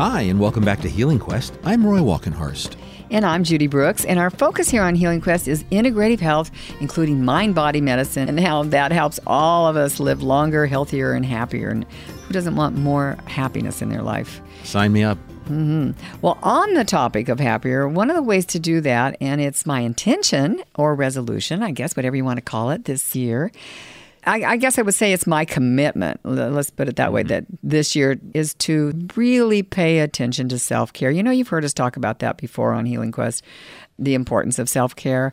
Hi, and welcome back to Healing Quest. I'm Roy Walkenhorst. And I'm Judy Brooks, and our focus here on Healing Quest is integrative health, including mind body medicine, and how that helps all of us live longer, healthier, and happier. And who doesn't want more happiness in their life? Sign me up. Mm-hmm. Well, on the topic of happier, one of the ways to do that, and it's my intention or resolution, I guess, whatever you want to call it this year. I, I guess I would say it's my commitment. Let's put it that way. That this year is to really pay attention to self care. You know, you've heard us talk about that before on Healing Quest, the importance of self care.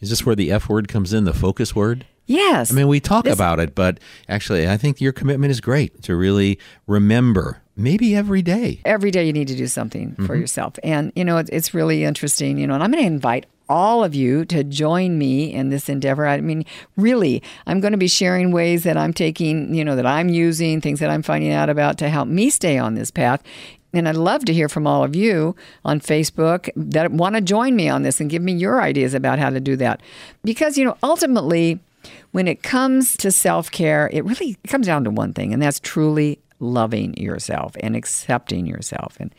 Is this where the F word comes in, the focus word? Yes. I mean, we talk this, about it, but actually, I think your commitment is great to really remember maybe every day. Every day you need to do something mm-hmm. for yourself. And, you know, it's, it's really interesting, you know, and I'm going to invite all of you to join me in this endeavor. I mean, really, I'm going to be sharing ways that I'm taking, you know, that I'm using, things that I'm finding out about to help me stay on this path. And I'd love to hear from all of you on Facebook that want to join me on this and give me your ideas about how to do that. Because, you know, ultimately, when it comes to self care, it really comes down to one thing, and that's truly loving yourself and accepting yourself. And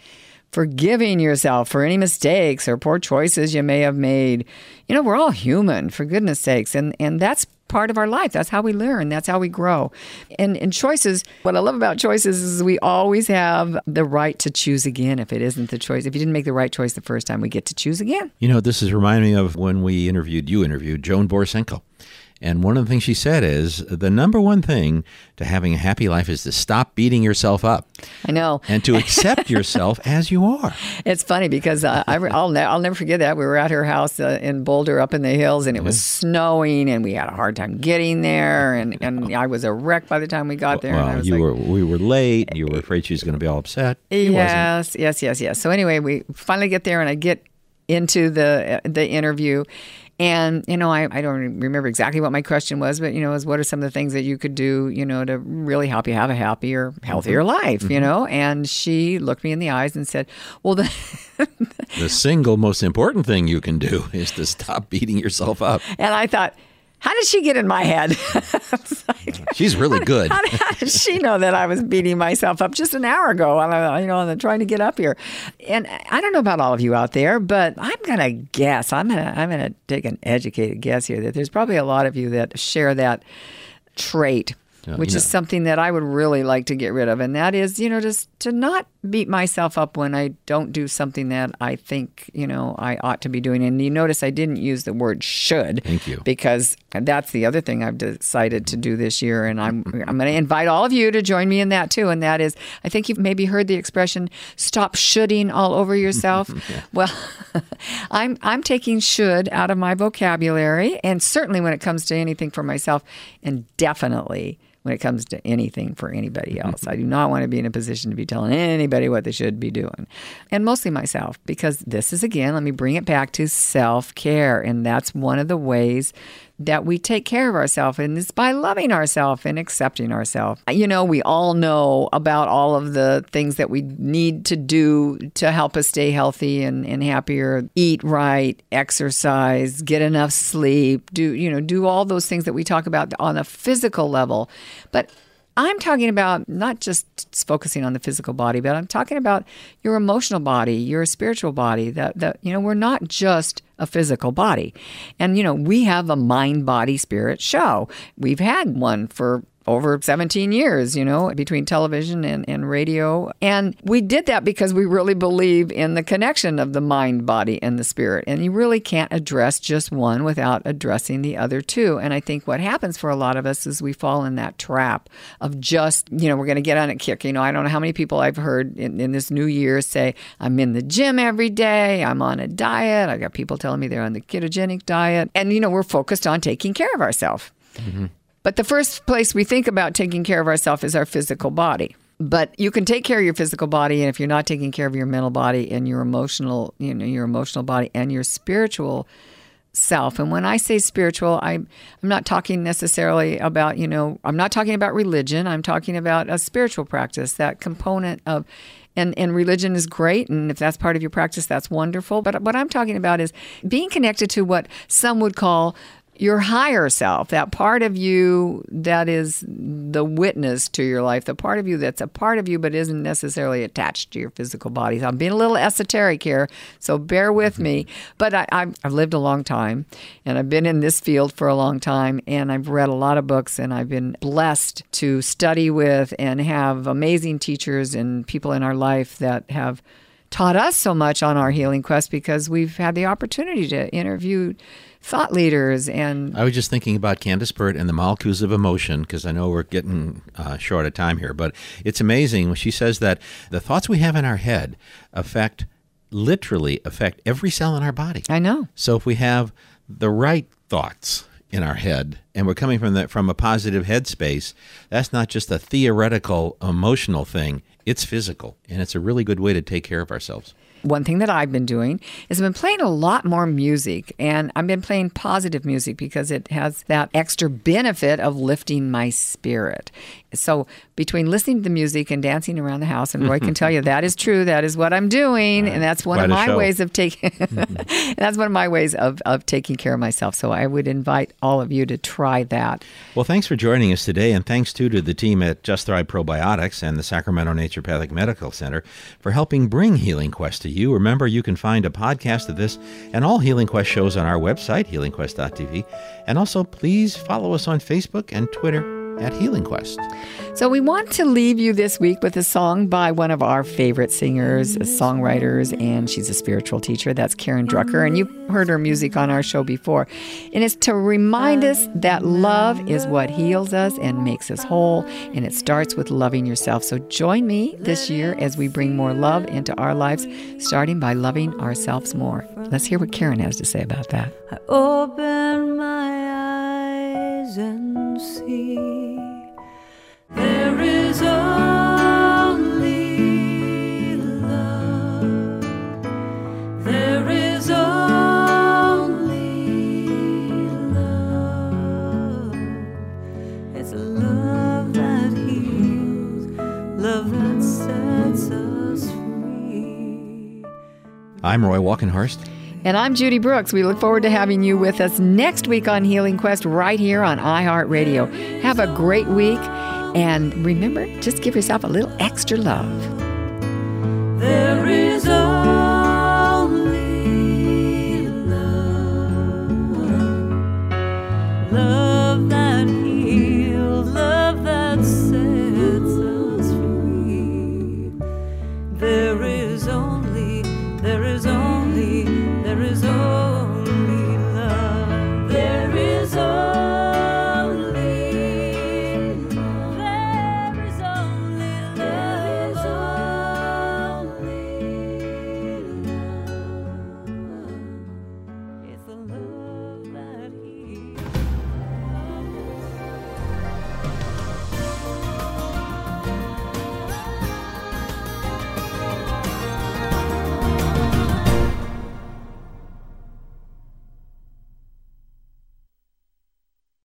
forgiving yourself for any mistakes or poor choices you may have made. You know, we're all human, for goodness sakes, and and that's part of our life. That's how we learn. That's how we grow. And and choices, what I love about choices is we always have the right to choose again if it isn't the choice. If you didn't make the right choice the first time, we get to choose again. You know, this is reminding me of when we interviewed you interviewed Joan Borysenko. And one of the things she said is the number one thing to having a happy life is to stop beating yourself up. I know. And to accept yourself as you are. It's funny because uh, I, will ne- I'll never forget that. We were at her house uh, in Boulder up in the hills and it was snowing and we had a hard time getting there. And, and I was a wreck by the time we got there. Well, you like, were, we were late. You were afraid she was going to be all upset. She yes, wasn't. yes, yes, yes. So anyway, we finally get there and I get into the the interview and, you know, I, I don't remember exactly what my question was, but, you know, is what are some of the things that you could do, you know, to really help you have a happier, healthier mm-hmm. life, mm-hmm. you know? And she looked me in the eyes and said, well, the, the single most important thing you can do is to stop beating yourself up. And I thought, how did she get in my head? like, She's really good. How, how, did she know that I was beating myself up just an hour ago? You know, trying to get up here. And I don't know about all of you out there, but I'm gonna guess. I'm gonna I'm gonna take an educated guess here that there's probably a lot of you that share that trait which is something that I would really like to get rid of. And that is, you know, just to not beat myself up when I don't do something that I think, you know, I ought to be doing. And you notice I didn't use the word should. Thank you. Because that's the other thing I've decided to do this year. And I'm, I'm going to invite all of you to join me in that too. And that is, I think you've maybe heard the expression, stop shoulding all over yourself. yeah. Well, I'm, I'm taking should out of my vocabulary. And certainly when it comes to anything for myself, and definitely when it comes to anything for anybody mm-hmm. else. I do not want to be in a position to be telling anybody what they should be doing. And mostly myself, because this is again, let me bring it back to self care. And that's one of the ways that we take care of ourselves, and it's by loving ourselves and accepting ourselves. You know, we all know about all of the things that we need to do to help us stay healthy and, and happier. Eat right, exercise, get enough sleep, do you know, do all those things that we talk about on a physical level. But I'm talking about not just focusing on the physical body, but I'm talking about your emotional body, your spiritual body. That that you know, we're not just a physical body. And you know, we have a mind body spirit show. We've had one for over 17 years, you know, between television and, and radio. And we did that because we really believe in the connection of the mind, body, and the spirit. And you really can't address just one without addressing the other two. And I think what happens for a lot of us is we fall in that trap of just, you know, we're going to get on a kick. You know, I don't know how many people I've heard in, in this new year say, I'm in the gym every day, I'm on a diet. I got people telling me they're on the ketogenic diet. And, you know, we're focused on taking care of ourselves. Mm-hmm. But the first place we think about taking care of ourselves is our physical body. But you can take care of your physical body, and if you're not taking care of your mental body and your emotional, you know, your emotional body and your spiritual self. And when I say spiritual, I, I'm not talking necessarily about, you know, I'm not talking about religion. I'm talking about a spiritual practice, that component of and and religion is great and if that's part of your practice that's wonderful but what i'm talking about is being connected to what some would call your higher self, that part of you that is the witness to your life, the part of you that's a part of you but isn't necessarily attached to your physical body. So I'm being a little esoteric here, so bear with me. But I, I've lived a long time and I've been in this field for a long time and I've read a lot of books and I've been blessed to study with and have amazing teachers and people in our life that have taught us so much on our healing quest because we've had the opportunity to interview thought leaders and I was just thinking about Candace Pert and the molecules of emotion because I know we're getting uh, short of time here, but it's amazing when she says that the thoughts we have in our head affect literally affect every cell in our body. I know. So if we have the right thoughts in our head and we're coming from that from a positive headspace, that's not just a theoretical emotional thing, it's physical and it's a really good way to take care of ourselves one thing that I've been doing is I've been playing a lot more music and I've been playing positive music because it has that extra benefit of lifting my spirit. So between listening to the music and dancing around the house, and Roy can tell you that is true. That is what I'm doing, and that's one Quite of my ways of taking. that's one of my ways of of taking care of myself. So I would invite all of you to try that. Well, thanks for joining us today, and thanks too to the team at Just Thrive Probiotics and the Sacramento Naturopathic Medical Center for helping bring Healing Quest to you. Remember, you can find a podcast of this and all Healing Quest shows on our website, healingquest.tv. And also, please follow us on Facebook and Twitter at Healing Quest. So we want to leave you this week with a song by one of our favorite singers, songwriters, and she's a spiritual teacher. That's Karen Drucker, and you've heard her music on our show before. And it's to remind us that love is what heals us and makes us whole, and it starts with loving yourself. So join me this year as we bring more love into our lives, starting by loving ourselves more. Let's hear what Karen has to say about that. I open my eyes and there is only love. There is only love. It's love that heals, love that sets us free. I'm Roy Walkenhorst. And I'm Judy Brooks. We look forward to having you with us next week on Healing Quest right here on iHeartRadio. Have a great week. And remember, just give yourself a little extra love.